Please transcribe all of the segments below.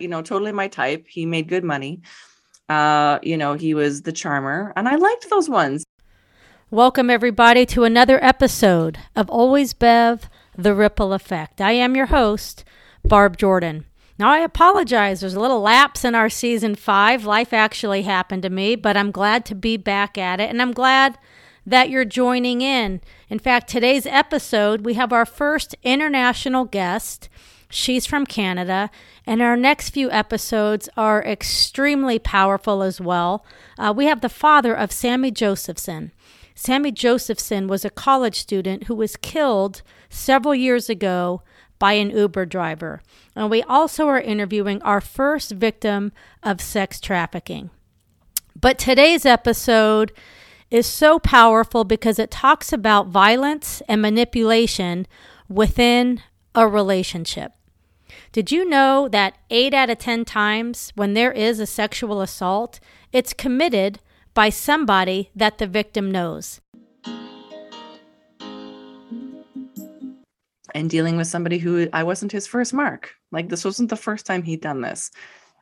you know, totally my type. He made good money. Uh, you know, he was the charmer, and I liked those ones. Welcome, everybody, to another episode of Always Bev The Ripple Effect. I am your host, Barb Jordan. Now, I apologize. There's a little lapse in our season five. Life actually happened to me, but I'm glad to be back at it, and I'm glad that you're joining in. In fact, today's episode, we have our first international guest. She's from Canada, and our next few episodes are extremely powerful as well. Uh, we have the father of Sami Josephson. Sami Josephson was a college student who was killed several years ago by an Uber driver. And we also are interviewing our first victim of sex trafficking. But today's episode is so powerful because it talks about violence and manipulation within a relationship. Did you know that 8 out of 10 times when there is a sexual assault, it's committed by somebody that the victim knows. And dealing with somebody who I wasn't his first mark. Like, this wasn't the first time he'd done this.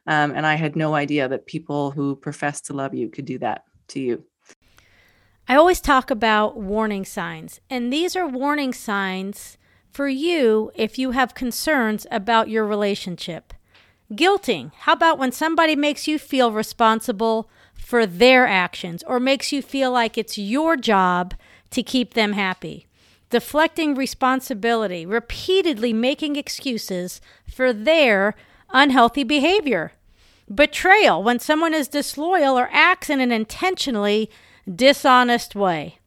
Um, and I had no idea that people who profess to love you could do that to you. I always talk about warning signs, and these are warning signs for you if you have concerns about your relationship. Guilting. How about when somebody makes you feel responsible for their actions or makes you feel like it's your job to keep them happy. Deflecting responsibility, repeatedly making excuses for their unhealthy behavior. Betrayal, when someone is disloyal or acts in an intentionally dishonest way.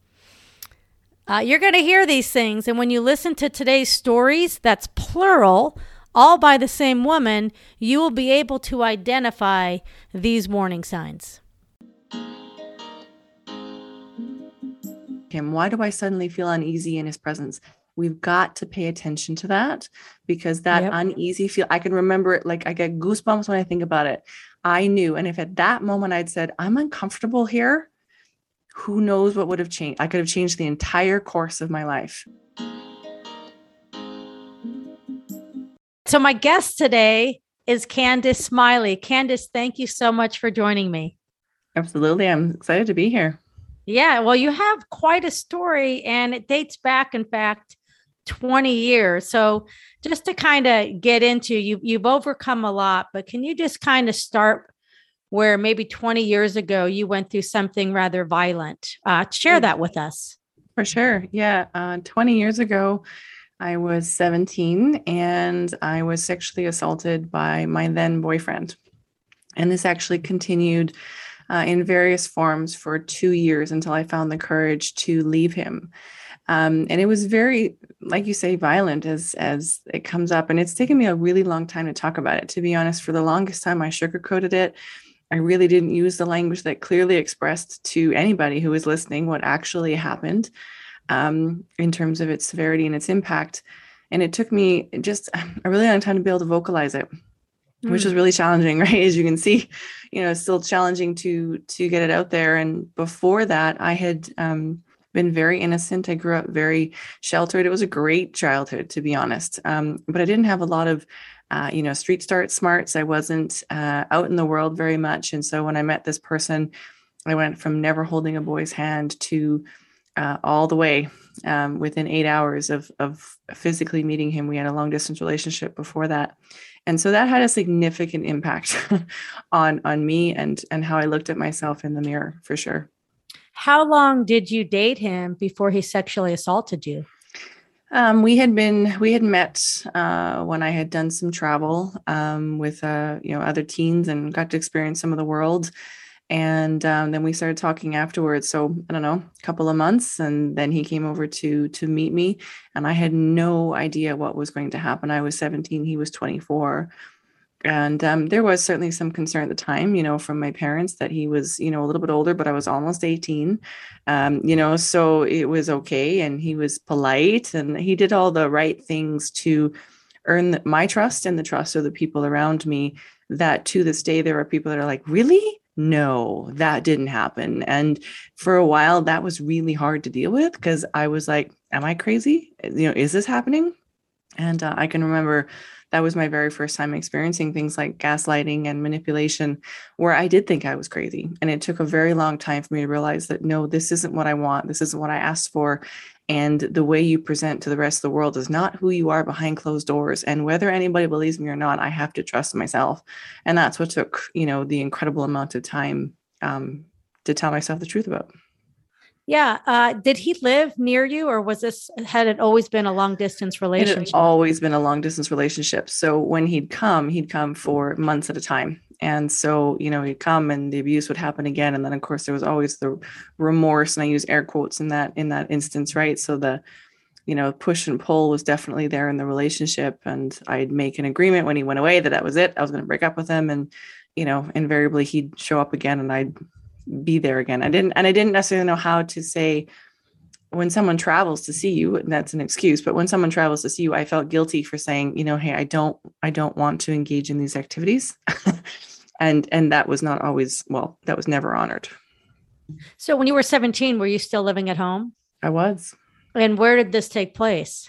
Uh, you're going to hear these things, and when you listen to today's stories, that's plural, all by the same woman, you will be able to identify these warning signs. him? Why do I suddenly feel uneasy in his presence? We've got to pay attention to that because that yep. uneasy feel, I can remember it like I get goosebumps when I think about it. I knew. And if at that moment I'd said, I'm uncomfortable here, who knows what would have changed? I could have changed the entire course of my life. So, my guest today is Candice Smiley. Candice, thank you so much for joining me. Absolutely. I'm excited to be here. Yeah, well, you have quite a story, and it dates back, in fact, 20 years. So, just to kind of get into you, you've overcome a lot, but can you just kind of start where maybe 20 years ago you went through something rather violent? Uh, share that with us. For sure. Yeah. Uh, 20 years ago, I was 17 and I was sexually assaulted by my then boyfriend. And this actually continued uh, in various forms for two years until I found the courage to leave him. Um, and it was very, like you say, violent as as it comes up. And it's taken me a really long time to talk about it. To be honest, for the longest time, I sugarcoated it. I really didn't use the language that clearly expressed to anybody who was listening what actually happened um, in terms of its severity and its impact. And it took me just a really long time to be able to vocalize it which is mm. really challenging right? As you can see you know it's still challenging to to get it out there. And before that i had um, been very innocent. I grew up very sheltered. It was a great childhood to be honest. Um, but i didn't have a lot of uh, you know street start smarts. I wasn't uh, out in the world very much. And so when i met this person i went from never holding a boy's hand to uh, all the way um, within eight hours of, of physically meeting him. We had a long distance relationship before that. And so that had a significant impact on on me and and how i looked at myself in the mirror for sure. How long did you date him before he sexually assaulted you um, we had been we had met uh, when I had done some travel um, with uh, you know other teens and got to experience some of the world. And um, then we started talking afterwards. So i don't know a couple of months and then he came over to to meet me. And i had no idea what was going to happen. I was 17 he was 24 and um, there was certainly some concern at the time you know from my parents that he was you know a little bit older but i was almost 18 um, you know so it was okay and he was polite and he did all the right things to earn my trust and the trust of the people around me that to this day there are people that are like really no, that didn't happen. And for a while, that was really hard to deal with because I was like, am I crazy? You know, is this happening? And uh, I can remember that was my very first time experiencing things like gaslighting and manipulation where I did think I was crazy. And it took a very long time for me to realize that no, this isn't what I want. This isn't what I asked for. And the way you present to the rest of the world is not who you are behind closed doors. And whether anybody believes me or not, I have to trust myself. And that's what took, you know, the incredible amount of time um, to tell myself the truth about. Yeah. Uh, did he live near you, or was this had it always been a long distance relationship? It had always been a long distance relationship. So when he'd come, he'd come for months at a time. And so, you know, he'd come and the abuse would happen again. And then of course there was always the remorse, and I use air quotes in that in that instance, right? So the you know, push and pull was definitely there in the relationship. And I'd make an agreement when he went away that that was it. I was going to break up with him. And, you know, invariably he'd show up again and I'd be there again. I didn't, and I didn't necessarily know how to say when someone travels to see you, and that's an excuse, but when someone travels to see you, I felt guilty for saying, you know, hey, I don't, I don't want to engage in these activities. and and that was not always well, that was never honored. So when you were 17, were you still living at home? I was. And where did this take place?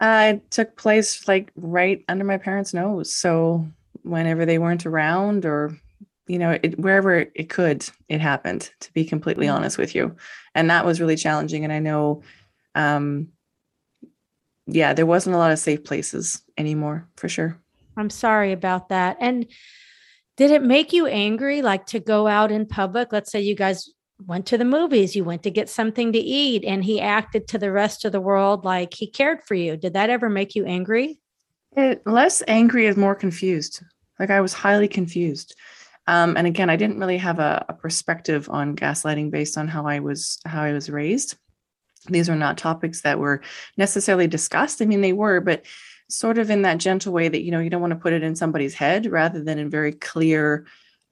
Uh, it took place like right under my parents' nose. So whenever they weren't around or you know, it, wherever it could, it happened, to be completely mm-hmm. honest with you. And that was really challenging. And I know, um, yeah, there wasn't a lot of safe places anymore for sure. I'm sorry about that. And did it make you angry, like to go out in public? Let's say you guys went to the movies, you went to get something to eat, and he acted to the rest of the world like he cared for you. Did that ever make you angry? It, less angry is more confused. Like I was highly confused. Um, and again, I didn't really have a, a perspective on gaslighting based on how I was how I was raised. These are not topics that were necessarily discussed. I mean, they were, but sort of in that gentle way that you know you don't want to put it in somebody's head rather than in very clear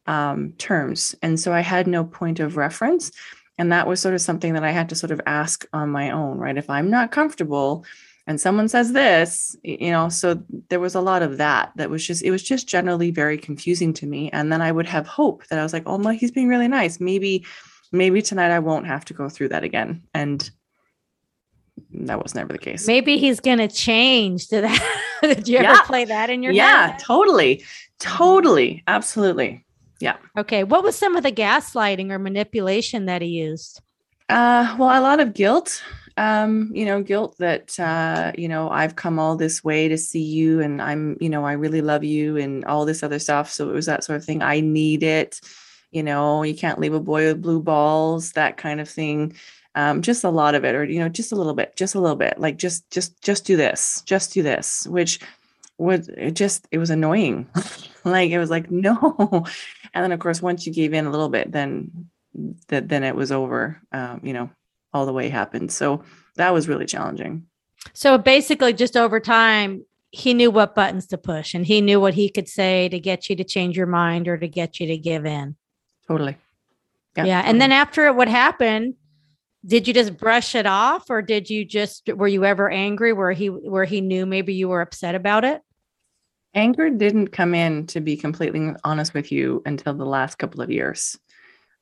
um, terms. And so I had no point of reference. And that was sort of something that I had to sort of ask on my own, right? If I'm not comfortable and someone says this you know so there was a lot of that that was just it was just generally very confusing to me. And then i would have hope that i was like oh my he's being really nice. Maybe maybe tonight i won't have to go through that again. And that was never the case. Maybe he's gonna change to that. Did you yeah. ever play that in your yeah head? totally. Totally. Absolutely. Yeah. Okay what was some of the gaslighting or manipulation that he used? Uh well a lot of guilt um, you know, guilt that uh, you know, I've come all this way to see you and I'm, you know, I really love you and all this other stuff. So it was that sort of thing. I need it. You know, you can't leave a boy with blue balls, that kind of thing. Um, just a lot of it, or you know, just a little bit, just a little bit. Like just just just do this, just do this, which would it just it was annoying. like it was like, no. And then of course, once you gave in a little bit, then that then it was over. Um, you know, all the way happened. So that was really challenging. So basically, just over time, he knew what buttons to push and he knew what he could say to get you to change your mind or to get you to give in. Totally. Yeah. yeah. And then after it, what happened? Did you just brush it off or did you just were you ever angry where he where he knew maybe you were upset about it? Anger didn't come in to be completely honest with you until the last couple of years.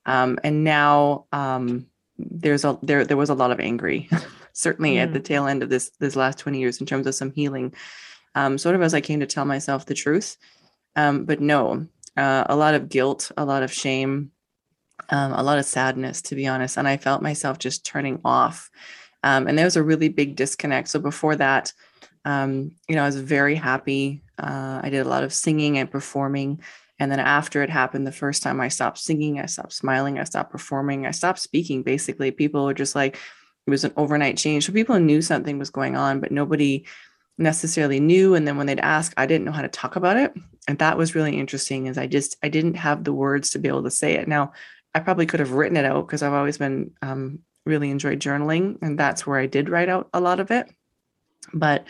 Um, and now um, there's a there there was a lot of angry certainly at the tail end of this this last 20 years in terms of some healing um, sort of as i came to tell myself the truth. Um, but no uh, a lot of guilt a lot of shame um, a lot of sadness to be honest and i felt myself just turning off. Um, and there was a really big disconnect. So before that um, you know i was very happy. Uh, i did a lot of singing and performing and then after it happened, the first time I stopped singing, I stopped smiling, I stopped performing, I stopped speaking. Basically, people were just like, it was an overnight change. So people knew something was going on, but nobody necessarily knew. And then when they'd ask, I didn't know how to talk about it. And that was really interesting is I just, I didn't have the words to be able to say it. Now, I probably could have written it out because I've always been um, really enjoyed journaling. And that's where I did write out a lot of it. But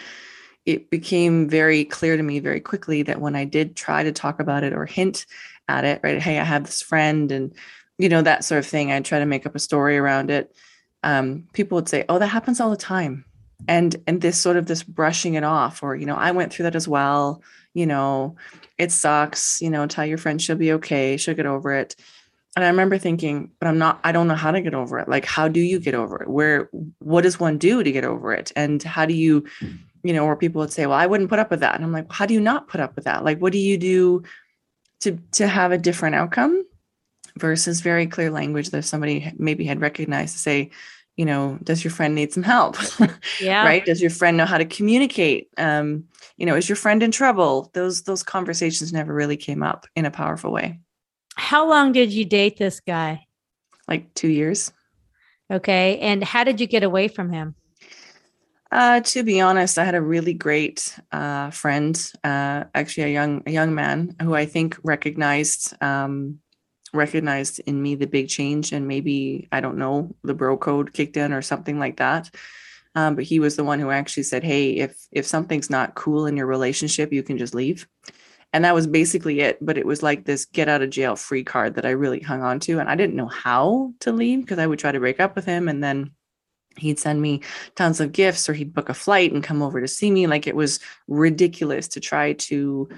it became very clear to me very quickly that when I did try to talk about it or hint at it, right? Hey, I have this friend and, you know, that sort of thing. I'd try to make up a story around it. Um, people would say, oh, that happens all the time. And, and this sort of this brushing it off, or, you know, I went through that as well. You know, it sucks, you know, tell your friend she'll be okay. She'll get over it. And I remember thinking, but I'm not, I don't know how to get over it. Like, how do you get over it? Where, what does one do to get over it? And how do you, you know, where people would say, well, I wouldn't put up with that. And I'm like, how do you not put up with that? Like, what do you do to, to have a different outcome versus very clear language that somebody maybe had recognized to say, you know, does your friend need some help? Yeah. right. Does your friend know how to communicate? Um, you know, is your friend in trouble? Those, those conversations never really came up in a powerful way. How long did you date this guy? Like two years. Okay. And how did you get away from him? Uh, to be honest, I had a really great uh, friend, uh, actually a young a young man who I think recognized um, recognized in me the big change, and maybe I don't know the bro code kicked in or something like that. Um, but he was the one who actually said, "Hey, if if something's not cool in your relationship, you can just leave." And that was basically it. But it was like this get out of jail free card that I really hung on to, and I didn't know how to leave because I would try to break up with him, and then he'd send me tons of gifts or he'd book a flight and come over to see me. Like it was ridiculous to try to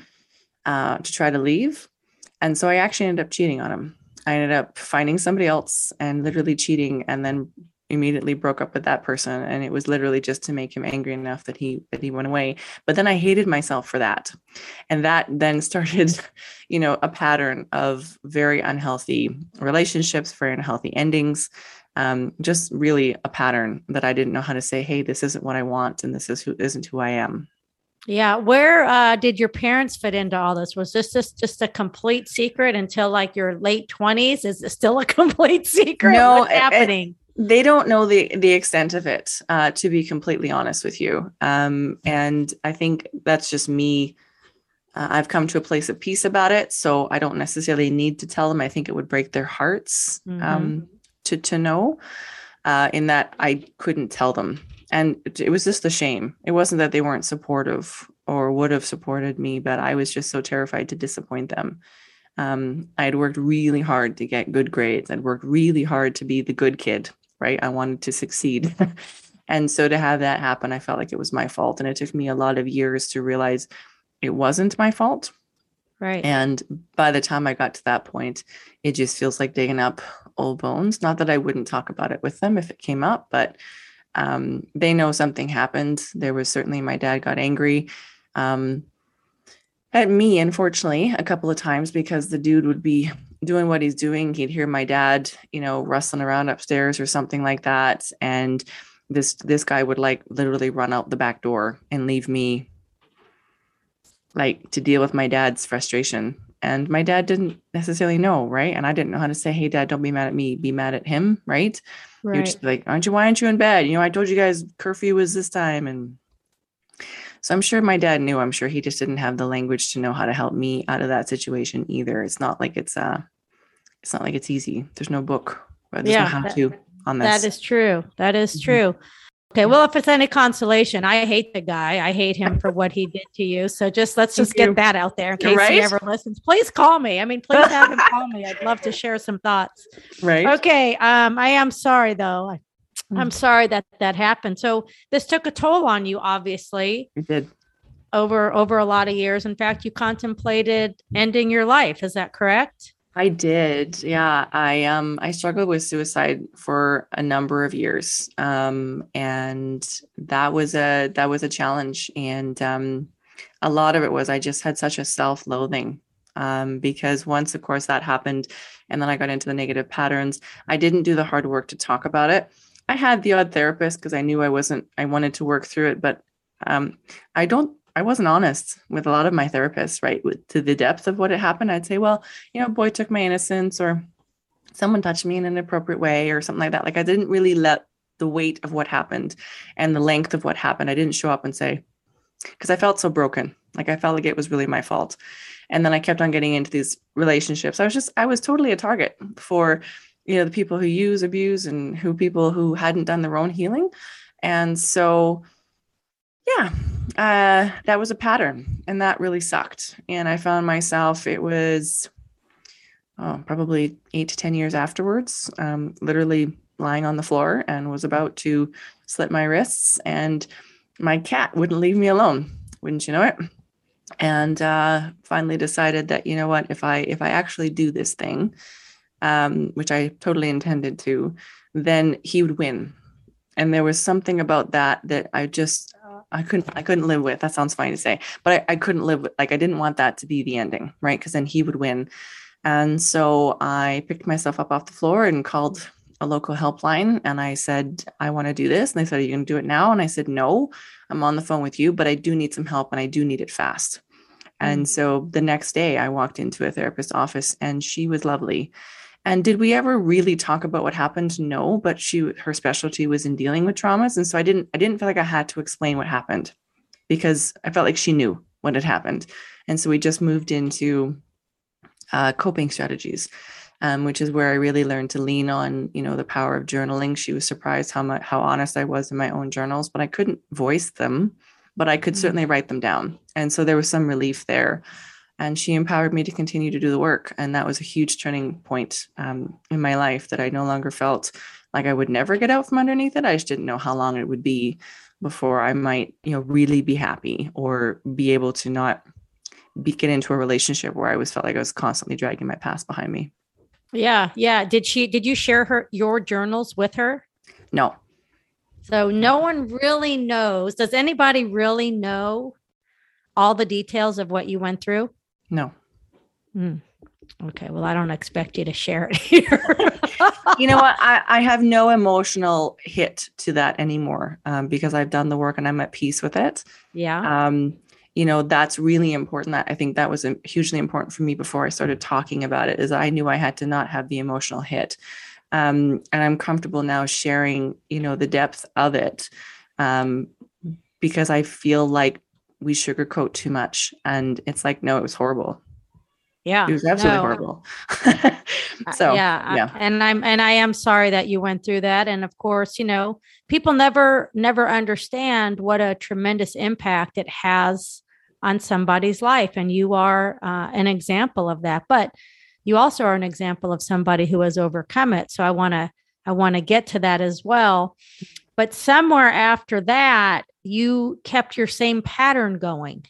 uh, to try to leave. And so i actually ended up cheating on him. I ended up finding somebody else and literally cheating and then immediately broke up with that person. And it was literally just to make him angry enough that he that he went away. But then i hated myself for that. And that then started you know a pattern of very unhealthy relationships very unhealthy endings um, just really a pattern that I didn't know how to say, hey, this isn't what I want, and this is who isn't who I am. Yeah. Where uh, did your parents fit into all this? Was this just, just a complete secret until like your late 20s? Is it still a complete secret? No, What's it- it- happening? They don't know the the extent of it, uh, to be completely honest with you. Um, and I think that's just me. Uh, I've come to a place of peace about it, so I don't necessarily need to tell them. I think it would break their hearts um, to to know. Uh, in that I couldn't tell them, and it, was just the shame. It wasn't that they weren't supportive or would have supported me, but I was just so terrified to disappoint them. Um, I had worked really hard to get good grades. I'd worked really hard to be the good kid, right? I wanted to succeed. and so to have that happen, I felt like it was my fault. And it took me a lot of years to realize it wasn't my fault. Right. And by the time I got to that point, it just feels like digging up old bones. Not that I wouldn't talk about it with them if it came up, but um, they know something happened. There was certainly my dad got angry um, at me, unfortunately, a couple of times because the dude would be doing what he's doing. He'd hear my dad, you know, rustling around upstairs or something like that, and this this guy would like literally run out the back door and leave me like to deal with my dad's frustration. And my dad didn't necessarily know, right? And I didn't know how to say, "Hey, dad, don't be mad at me. Be mad at him," right? You're just like, "Aren't you? Why aren't you in bed? You know, I told you guys curfew was this time." And so I'm sure my dad knew. I'm sure he just didn't have the language to know how to help me out of that situation either. It's not like it's uh, it's not like it's easy. There's no book. There's Yeah, no how that- to on this. That is true. That is Mhm. true. Okay. Well, if it's any consolation, I hate the guy. I hate him for what he did to you. So just let's just get that out there in case he ever listens. Please call me. I mean, please have him call me. I'd love to share some thoughts. right. Okay. Um, I am sorry though. I- I'm Mm. sorry that that happened. So this took a toll on you, obviously, We did. over over a lot of years. In fact, you contemplated ending your life. Is that correct? I did. Yeah. I um I struggled with suicide for a number of years. Um and that was a that was a challenge and um a lot of it was I just had such a self-loathing um because once of course that happened and then I got into the negative patterns, I didn't do the hard work to talk about it. I had the odd therapist because I knew I wasn't I wanted to work through it, but um I don't I wasn't honest with a lot of my therapists, right? With, to the depth of what had happened. I'd say, well, you know, boy took my innocence or someone touched me in an inappropriate way or something like that. Like I didn't really let the weight of what happened and the length of what happened. I didn't show up and say, because I felt so broken. Like I felt like it was really my fault. And then I kept on getting into these relationships. I was just, I was totally a target for, you know, the people who use, abuse, and who people who hadn't done their own healing. And so, yeah, uh, that was a pattern and that really sucked. And I found myself, it was oh, probably eight to 10 years afterwards, um, literally lying on the floor and was about to slit my wrists. And my cat wouldn't leave me alone, wouldn't you know it? And uh, finally decided that, you know what, if I if I actually do this thing, um, which I totally intended to, then he would win. And there was something about that that I just I couldn't I couldn't live with. That sounds funny to say, but I, I couldn't live with like I didn't want that to be the ending, right? Because then he would win. And so I picked myself up off the floor and called a local helpline and I said, I want to do this. And they said, Are you going to do it now? And I said, No, I'm on the phone with you, but I do need some help and I do need it fast. And mm. so the next day I walked into a therapist's office and she was lovely. And did we ever really talk about what happened? No, but she her specialty was in dealing with traumas. And so I didn't I didn't feel like I had to explain what happened because I felt like she knew what had happened. And so we just moved into uh, coping strategies um, which is where I really learned to lean on, you know, the power of journaling. She was surprised how much how honest I was in my own journals, but I couldn't voice them, but I could mm-hmm. certainly write them down. And so there was some relief there. And she empowered me to continue to do the work, and that was a huge turning point um, in my life. That I no longer felt like I would never get out from underneath it. I just didn't know how long it would be before I might, you know, really be happy or be able to not be, get into a relationship where I was felt like I was constantly dragging my past behind me. Yeah, yeah. Did she did you share her your journals with her? No. So no one really knows. Does anybody really know all the details of what you went through? No. Hmm. Okay. Well, I don't expect you to share it here. you know what? I, I have no emotional hit to that anymore um, because I've done the work and I'm at peace with it. Yeah. Um, you know that's really important that i think that was hugely important for me before i started talking about it is i knew i had to not have the emotional hit um, and i'm comfortable now sharing you know the depth of it um, because i feel like we sugarcoat too much. And it's like no it was horrible. Yeah it was absolutely no. horrible. So yeah, yeah. and i'm and i am sorry that you went through that. And of course you know people never never understand what a tremendous impact it has on somebody's life. And you are uh, an example of that. But you also are an example of somebody who has overcome it. So i want to i want to get to that as well. But somewhere after that you kept your same pattern going.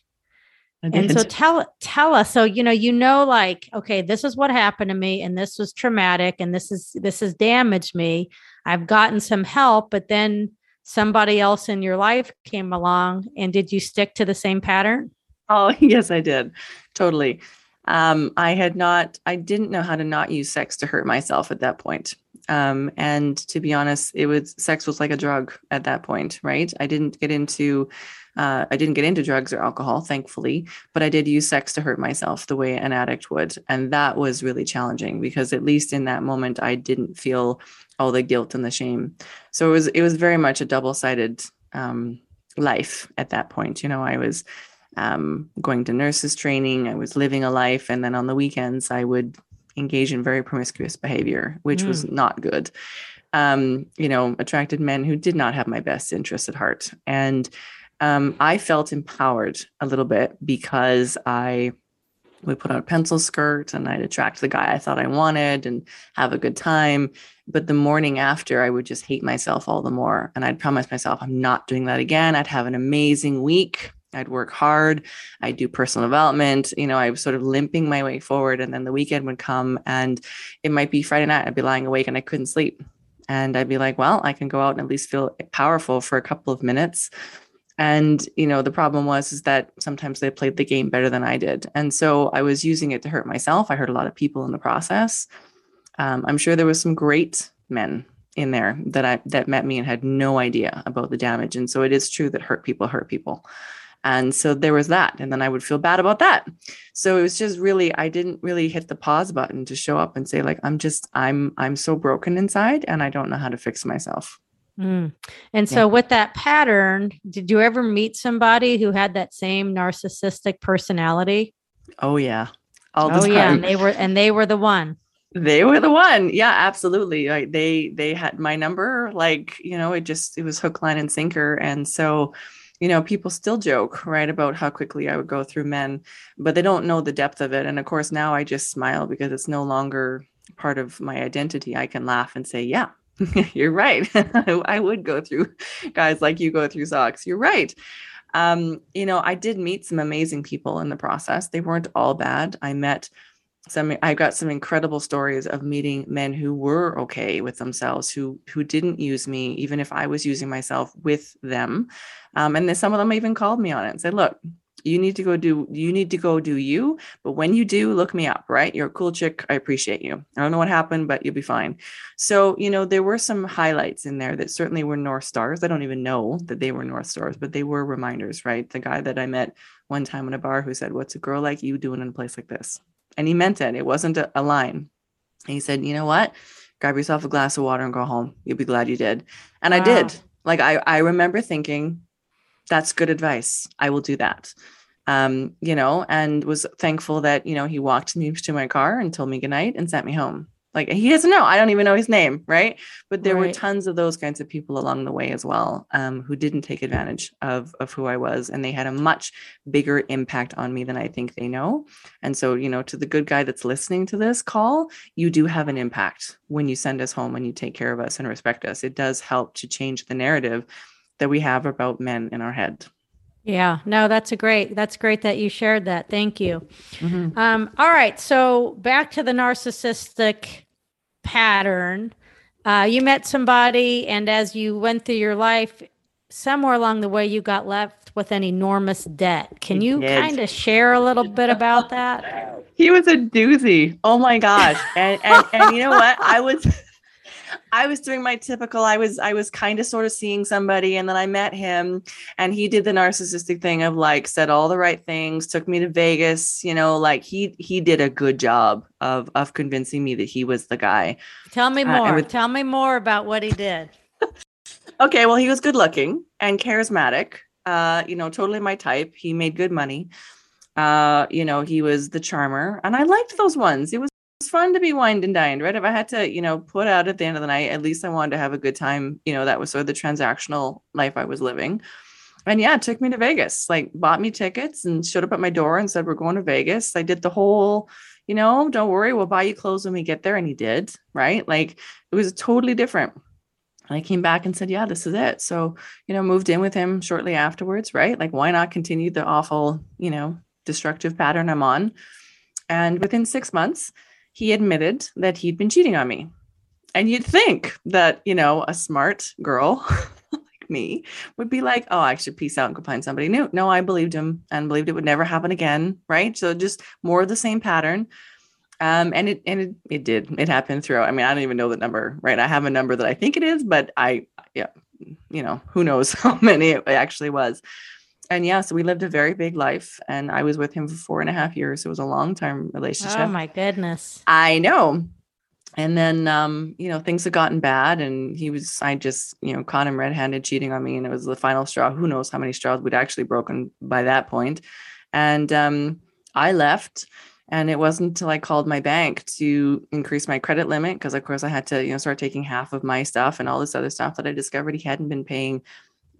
And so tell tell us so you know you know like okay this is what happened to me and this was traumatic and this is this has damaged me. I've gotten some help but then somebody else in your life came along and did you stick to the same pattern? Oh yes i did. Totally um, i had not i didn't know how to not use sex to hurt myself at that point um, and to be honest it was sex was like a drug at that point right i didn't get into uh, I didn't get into drugs or alcohol, thankfully, but I did use sex to hurt myself the way an addict would. And that was really challenging because at least in that moment, I didn't feel all the guilt and the shame. So it was, it was very much a double sided um, life at that point. You know, I was um, going to nurses training, I was living a life. And then on the weekends, I would engage in very promiscuous behavior, which mm. was not good. Um, you know, attracted men who did not have my best interests at heart. And um, I felt empowered a little bit because I would put on a pencil skirt and I'd attract the guy I thought I wanted and have a good time. But the morning after, I would just hate myself all the more. And I'd promise myself, I'm not doing that again. I'd have an amazing week. I'd work hard. I'd do personal development. You know, I was sort of limping my way forward. And then the weekend would come and it might be Friday night. I'd be lying awake and I couldn't sleep. And I'd be like, well, I can go out and at least feel powerful for a couple of minutes and you know the problem was is that sometimes they played the game better than i did and so i was using it to hurt myself i hurt a lot of people in the process um, i'm sure there was some great men in there that i that met me and had no idea about the damage and so it is true that hurt people hurt people and so there was that and then i would feel bad about that so it was just really i didn't really hit the pause button to show up and say like i'm just i'm i'm so broken inside and i don't know how to fix myself Mm. And so, yeah. with that pattern, did you ever meet somebody who had that same narcissistic personality? Oh yeah, all the oh time. yeah, and they were and they were the one. They were the one. Yeah, absolutely. Like they they had my number. Like you know, it just it was hook, line, and sinker. And so, you know, people still joke right about how quickly I would go through men, but they don't know the depth of it. And of course, now I just smile because it's no longer part of my identity. I can laugh and say, yeah, You're right. I would go through guys like you go through socks. You're right. Um, you know, I did meet some amazing people in the process. They weren't all bad. I met some I got some incredible stories of meeting men who were okay with themselves, who who didn't use me, even if I was using myself with them. Um, and then some of them even called me on it and said, "Look, you need to go do you need to go do you but when you do look me up right? You're a cool chick i appreciate you. I don't know what happened but you'll be fine. So you know there were some highlights in there that certainly were north stars. I don't even know that they were north stars but they were reminders right? The guy that i met one time in a bar who said what's a girl like you doing in a place like this and he meant it it wasn't a, a line he said you know what grab yourself a glass of water and go home you'll be glad you did and wow. i did like i i remember thinking that's good advice. I will do that. Um, you know, and was thankful that, you know, he walked me to my car and told me goodnight and sent me home. Like he doesn't know. I don't even know his name, right? But there right. were tons of those kinds of people along the way as well, um, who didn't take advantage of of who I was, and they had a much bigger impact on me than I think they know. And so, you know, to the good guy that's listening to this call, you do have an impact when you send us home and you take care of us and respect us. It does help to change the narrative that we have about men in our head. Yeah, no, that's a great. That's great that you shared that. Thank you. Mm-hmm. Um, all right, so back to the narcissistic pattern. Uh, you met somebody, and as you went through your life, somewhere along the way, you got left with an enormous debt. Can you kind of share a little bit about that? He was a doozy. Oh my gosh! And and, and you know what? I was. I was doing my typical, I was, I was kind of sort of seeing somebody and then I met him and he did the narcissistic thing of like said all the right things, took me to Vegas, you know, like he, he did a good job of, of convincing me that he was the guy. Tell me more. Uh, with, Tell me more about what he did. okay. Well, he was good looking and charismatic, uh, you know, totally my type. He made good money uh you know he was the charmer and i liked those ones it was fun to be wined and dined, right? If I had to, you know, put out at the end of the night, at least I wanted to have a good time. You know, that was sort of the transactional life I was living. And yeah, took me to Vegas, like bought me tickets and showed up at my door and said, We're going to Vegas. I did the whole, you know, don't worry, we'll buy you clothes when we get there. And he did, right? Like it was totally different. And I came back and said, Yeah, this is it. So, you know, moved in with him shortly afterwards, right? Like, why not continue the awful, you know, destructive pattern I'm on? And within six months, he admitted that he'd been cheating on me. And you'd think that, you know, a smart girl like me would be like, oh, I should peace out and go find somebody new. No, I believed him and believed it would never happen again. Right. So just more of the same pattern. Um, and it and it, it did. It happened throughout. I mean, I don't even know the number, right? I have a number that I think it is, but I yeah, you know, who knows how many it actually was and yeah, so we lived a very big life, and I was with him for four and a half years. It was a long time relationship. Oh my goodness! I know. And then, um, you know, things had gotten bad, and he was. I just, you know, caught him red-handed cheating on me, and it was the final straw. Who knows how many straws we'd actually broken by that point? And um, I left, and it wasn't until I called my bank to increase my credit limit because, of course, I had to, you know, start taking half of my stuff and all this other stuff that I discovered he hadn't been paying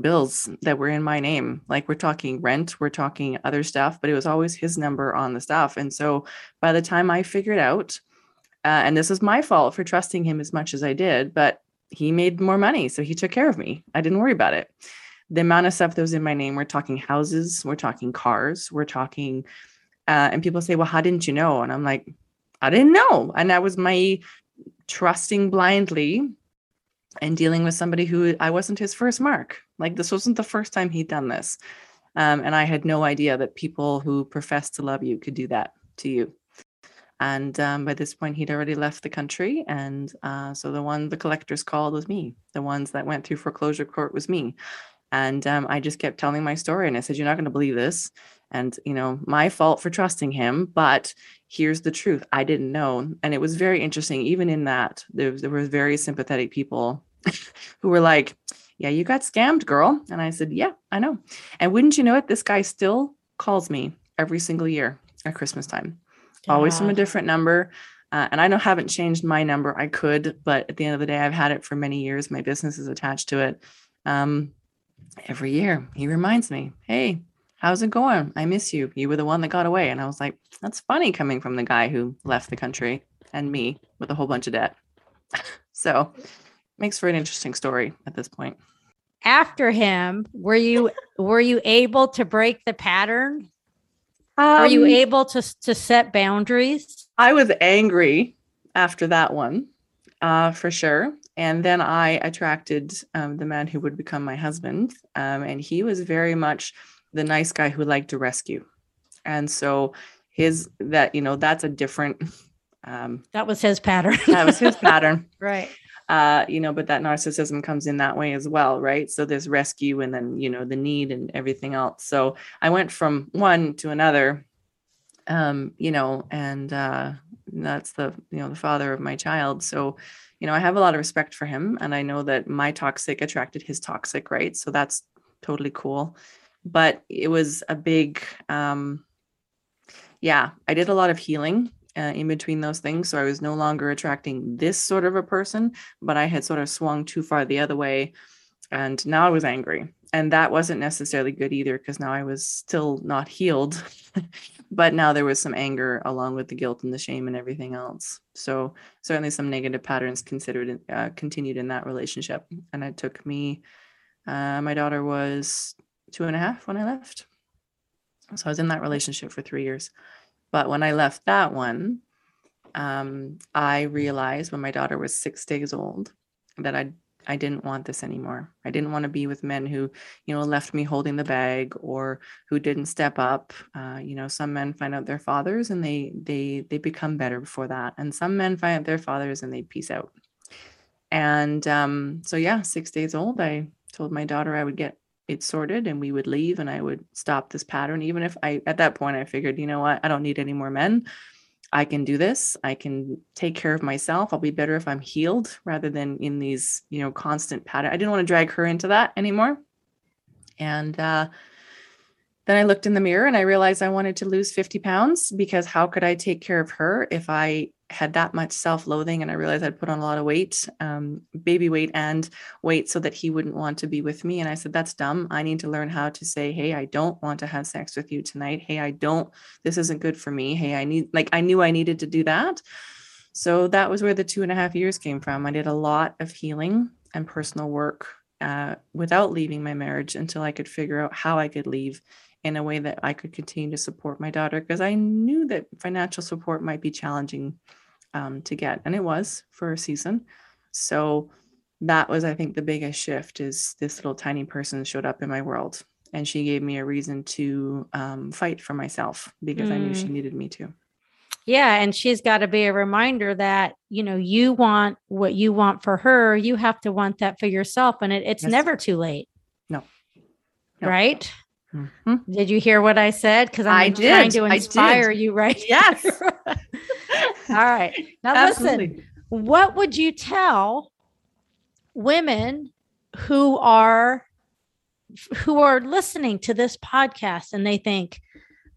bills that were in my name. Like we're talking rent, we're talking other stuff, but it was always his number on the stuff. And so by the time I figured out, uh, and this is my fault for trusting him as much as I did, but he made more money. So he took care of me. I didn't worry about it. The amount of stuff that was in my name, we're talking houses, we're talking cars, we're talking, uh, and people say, well, how didn't you know? And I'm like, I didn't know. And that was my trusting blindly and dealing with somebody who I wasn't his first mark. Like this wasn't the first time he'd done this. Um, and I had no idea that people who profess to love you could do that to you. And um, by this point, he'd already left the country. And uh, so the one the collectors called was me. The ones that went through foreclosure court was me. And um, I just kept telling my story. And I said, You're not going to believe this. And, you know, my fault for trusting him. But here's the truth I didn't know. And it was very interesting. Even in that, there, there were very sympathetic people who were like, Yeah, you got scammed, girl. And I said, Yeah, I know. And wouldn't you know it? This guy still calls me every single year at Christmas time, yeah. always from a different number. Uh, and I know haven't changed my number. I could, but at the end of the day, I've had it for many years. My business is attached to it. Um, every year, he reminds me, "Hey, how's it going? I miss you. You were the one that got away. And I was like, that's funny coming from the guy who left the country and me with a whole bunch of debt. so makes for an interesting story at this point. After him, were you were you able to break the pattern? Um, you able to to set boundaries? I was angry after that one, uh, for sure. And then I attracted um, the man who would become my husband. Um, and he was very much the nice guy who liked to rescue. And so his that, you know, that's a different um That was his pattern. that was his pattern. right. Uh, you know, but that narcissism comes in that way as well, right? So there's rescue and then, you know, the need and everything else. So I went from one to another, um, you know, and uh that's the, you know, the father of my child. So, you know, I have a lot of respect for him and I know that my toxic attracted his toxic, right? So that's totally cool. But it was a big um yeah, I did a lot of healing uh, in between those things. So I was no longer attracting this sort of a person, but I had sort of swung too far the other way. And now I was angry. And that wasn't necessarily good either because now I was still not healed. but now there was some anger along with the guilt and the shame and everything else. So certainly some negative patterns considered uh, continued in that relationship. And it took me, uh, my daughter was two and a half when I left. So I was in that relationship for three years. But when I left that one, um, I realized when my daughter was six days old that I I didn't want this anymore. I didn't want to be with men who, you know, left me holding the bag or who didn't step up. Uh, you know, some men find out their fathers and they they they become better before that, and some men find out their fathers and they peace out. And um, so yeah, six days old, I told my daughter I would get it sorted and we would leave and I would stop this pattern. Even if I, at that point, I figured, you know what, I don't need any more men. I can do this. I can take care of myself. I'll be better if I'm healed rather than in these, you know, constant pattern. I didn't want to drag her into that anymore. And uh, then I looked in the mirror and I realized I wanted to lose 50 pounds because how could I take care of her if I had that much self-loathing and i realized i'd put on a lot of weight um, baby weight and weight so that he wouldn't want to be with me. And i said that's dumb. I need to learn how to say hey i don't want to have sex with you tonight. Hey i don't. This isn't good for me. Hey i need like i knew i needed to do that. So that was where the two and a half years came from. I did a lot of healing and personal work uh, without leaving my marriage until i could figure out how i could leave in a way that I could continue to support my daughter because I knew that financial support might be challenging um, to get, and it was for a season. So that was, I think, the biggest shift is this little tiny person showed up in my world, and she gave me a reason to um, fight for myself because mm. I knew she mm. needed me to. Yeah, and she's got to be a reminder that you know you want what you want for her. You have to want that for yourself, and it, it's yes. never too late. No. no. Right. Mm-hmm. Did you hear what I said? Because I'm I did. trying to inspire you, right? Yes. All right. Now Absolutely. listen. What would you tell women who are who are listening to this podcast and they think,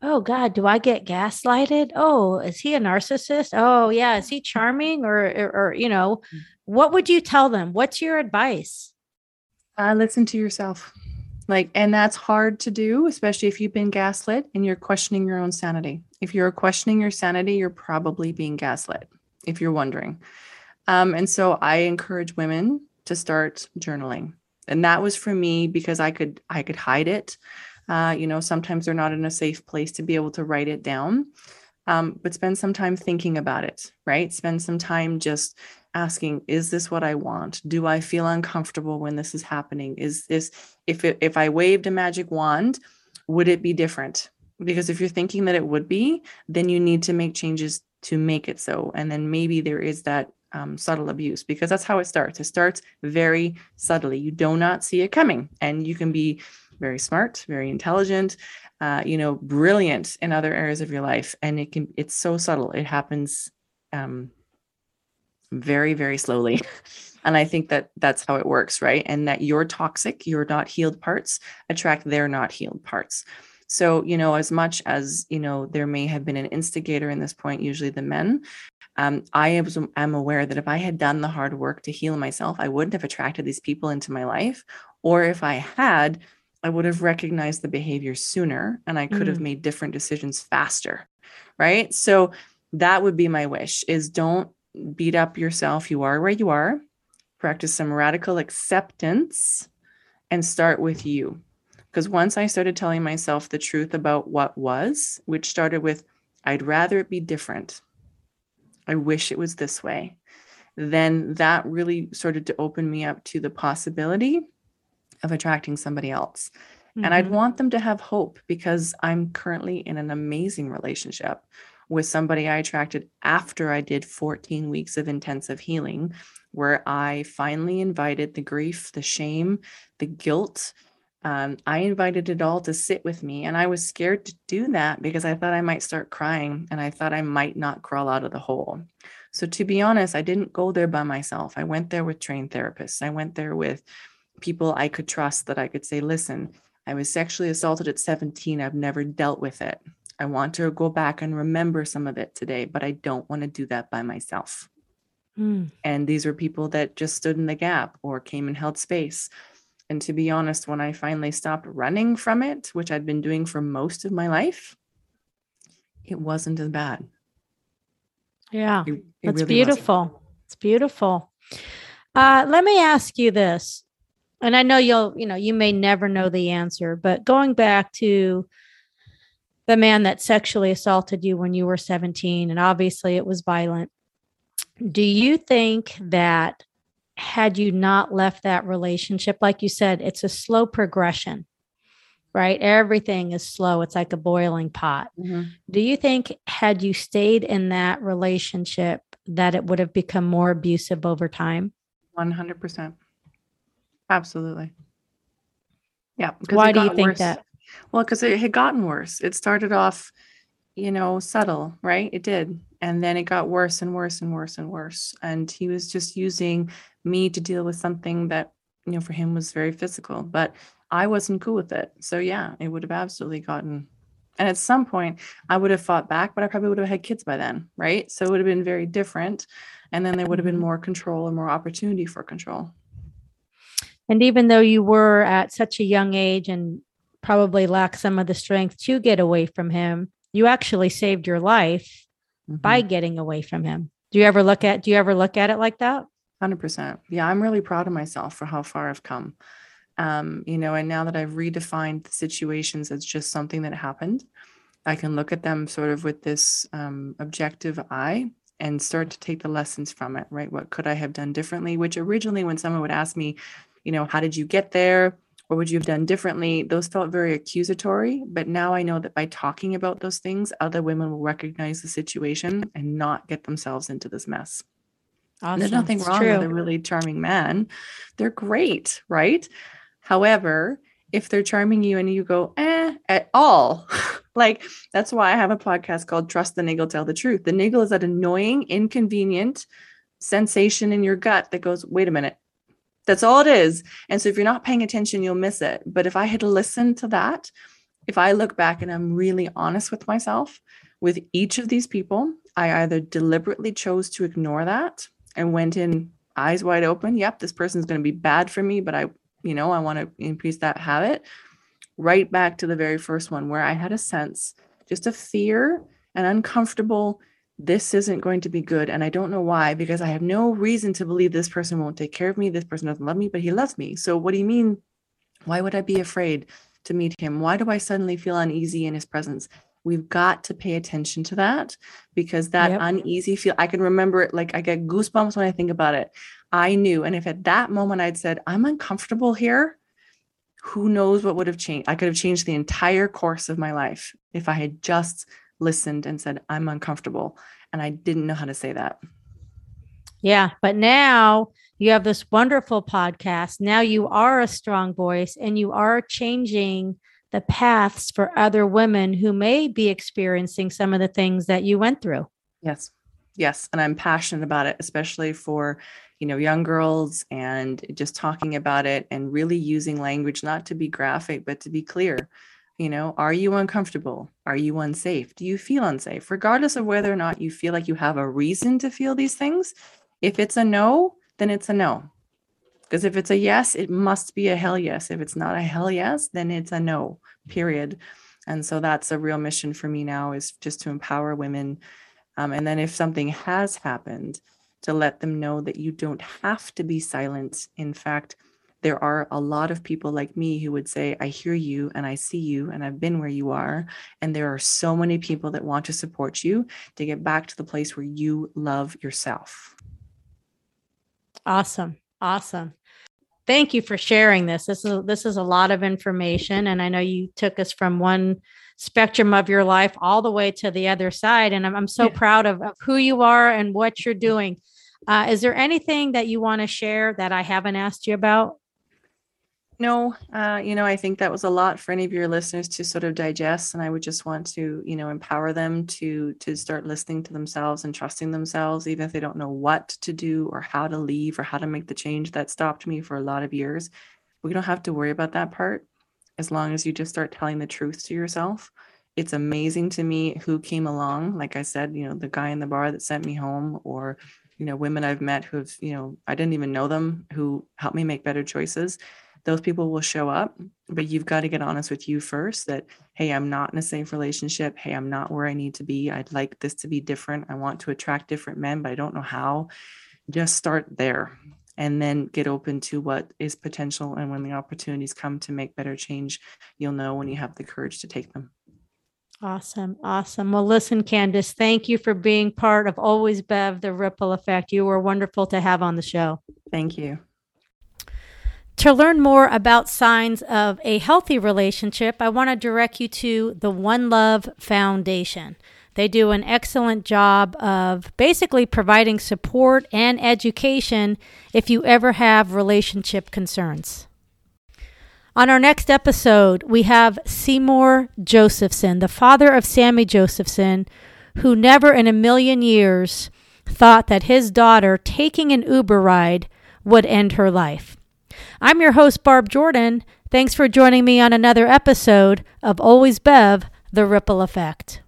"Oh God, do I get gaslighted? Oh, is he a narcissist? Oh yeah, is he charming or or, or you know?" What would you tell them? What's your advice? Uh, listen to yourself like, and that's hard to do, especially if you've been gaslit and you're questioning your own sanity. If you're questioning your sanity, you're probably being gaslit, if you're wondering. Um, and so I encourage women to start journaling. And that was for me because I could I could hide it. Uh, you know, sometimes they're not in a safe place to be able to write it down. Um, but spend some time thinking about it, right? Spend some time just asking is this what i want? Do i feel uncomfortable when this is happening? Is this if it, if i waved a magic wand would it be different? Because if you're thinking that it would be then you need to make changes to make it so and then maybe there is that um, subtle abuse because that's how it starts. It starts very subtly. You do not see it coming and you can be very smart very intelligent uh, you know brilliant in other areas of your life and it can it's so subtle. It happens um, very, very slowly. And I think that that's how it works, right? And that your toxic, your not healed parts attract their not healed parts. So, you know, as much as, you know, there may have been an instigator in this point, usually the men, um, I am, am aware that if I had done the hard work to heal myself, I wouldn't have attracted these people into my life. Or if I had, I would have recognized the behavior sooner and I could mm. have made different decisions faster. Right. So that would be my wish is don't beat up yourself. You are where you are. Practice some radical acceptance and start with you. Because once I started telling myself the truth about what was, which started with, I'd rather it be different. I wish it was this way, then that really started to open me up to the possibility of attracting somebody else. Mm-hmm. And I'd mm-hmm. want them to have hope because I'm currently in an amazing relationship with somebody I attracted after I did 14 weeks of intensive healing, where I finally invited the grief, the shame, the guilt. Um, I invited it all to sit with me. And I was scared to do that because I thought I might start crying and I thought I might not crawl out of the hole. So, to be honest, I didn't go there by myself. I went there with trained therapists. I went there with people I could trust that I could say, listen, I was sexually assaulted at 17. I've never dealt with it. I want to go back and remember some of it today, but I don't want to do that by myself. Mm. And these were people that just stood in the gap or came and held space. And to be honest, when I finally stopped running from it, which I'd been doing for most of my life, it wasn't as bad. Yeah, it, it that's really beautiful. Wasn't. It's beautiful. Uh, let me ask you this, and I know you'll, you know, you may never know the answer, but going back to the man that sexually assaulted you when you were 17, and obviously it was violent. Do you think that had you not left that relationship, like you said, it's a slow progression, right? Everything is slow. It's like a boiling pot. Mm-hmm. Do you think, had you stayed in that relationship, that it would have become more abusive over time? 100%. Absolutely. Yeah. Why do you think worse. that? Well, because it had gotten worse. It started off, you know, subtle, right? It did. And then it got worse and worse and worse and worse. And he was just using me to deal with something that, you know, for him was very physical. But I wasn't cool with it. So yeah, it would have absolutely gotten and at some point I would have fought back, but I probably would have had kids by then, right? So it would have been very different. And then there would have been more control and more opportunity for control. And even though you were at such a young age and probably lack some of the strength to get away from him, you actually saved your life mm-hmm. by getting away from him. Do you ever look at do you ever look at it like that? 100%. Yeah, I'm really proud of myself for how far I've come. Um, you know, and now that I've redefined the situations as just something that happened, I can look at them sort of with this um, objective eye and start to take the lessons from it, right? What could I have done differently? Which originally, when someone would ask me, you know, how did you get there? What would you have done differently? Those felt very accusatory. But now I know that by talking about those things, other women will recognize the situation and not get themselves into this mess. Awesome. There's nothing it's wrong true. with a really charming man. They're great, right? However, if they're charming you and you go, eh, at all, like that's why I have a podcast called Trust the Niggle, Tell the Truth. The niggle is that annoying, inconvenient sensation in your gut that goes, wait a minute, that's all it is. And so if you're not paying attention, you'll miss it. But if I had listened to that, if I look back and I'm really honest with myself, with each of these people, I either deliberately chose to ignore that and went in eyes wide open. Yep, this person's going to be bad for me, but I, you know, I want to increase that habit. Right back to the very first one where I had a sense, just a fear and uncomfortable this isn't going to be good. And I don't know why, because I have no reason to believe this person won't take care of me. This person doesn't love me, but he loves me. So, what do you mean? Why would I be afraid to meet him? Why do I suddenly feel uneasy in his presence? We've got to pay attention to that because that yep. uneasy feel, I can remember it like I get goosebumps when I think about it. I knew. And if at that moment I'd said, I'm uncomfortable here, who knows what would have changed? I could have changed the entire course of my life if I had just listened and said, I'm uncomfortable. And I didn't know how to say that. Yeah. But now you have this wonderful podcast. Now you are a strong voice and you are changing the paths for other women who may be experiencing some of the things that you went through. Yes. Yes. And I'm passionate about it, especially for, you know, young girls and just talking about it and really using language not to be graphic, but to be clear you know, are you uncomfortable? Are you unsafe? Do you feel unsafe? Regardless of whether or not you feel like you have a reason to feel these things, if it's a no, then it's a no. Because if it's a yes, it must be a hell yes. If it's not a hell yes, then it's a no, period. And so that's a real mission for me now is just to empower women. Um, and then if something has happened, to let them know that you don't have to be silent. In fact, there are a lot of people like me who would say, I hear you and I see you and I've been where you are. And there are so many people that want to support you to get back to the place where you love yourself. Awesome. Awesome. Thank you for sharing this. This is this is a lot of information and I know you took us from one spectrum of your life all the way to the other side and I'm, I'm so yeah. proud of, of who you are and what you're doing. Uh, is there anything that you want to share that I haven't asked you about? No, uh, you know, I think that was a lot for any of your listeners to sort of digest, and I would just want to, you know, empower them to to start listening to themselves and trusting themselves, even if they don't know what to do or how to leave or how to make the change that stopped me for a lot of years. We don't have to worry about that part as long as you just start telling the truth to yourself. It's amazing to me who came along. Like I said, you know, the guy in the bar that sent me home, or you know, women I've met who've, you know, I didn't even know them who helped me make better choices those people will show up but you've got to get honest with you first that hey i'm not in a safe relationship. Hey i'm not where i need to be. I'd like this to be different. I want to attract different men but i don't know how. Just start there and then get open to what is potential and when the opportunities come to make better change you'll know when you have the courage to take them Awesome. Awesome. Well, listen, Candace, thank you for being part of Always Bev, the ripple effect. You were wonderful to have on the show. Thank you. To learn more about signs of a healthy relationship, I want to direct you to the One Love Foundation. They do an excellent job of basically providing support and education if you ever have relationship concerns. On our next episode, we have Seymour Josephson, the father of Sami Josephson, who never in a million years thought that his daughter taking an Uber ride would end her life. I'm your host, Barb Jordan. Thanks for joining me on another episode of Always Bev, The Ripple Effect.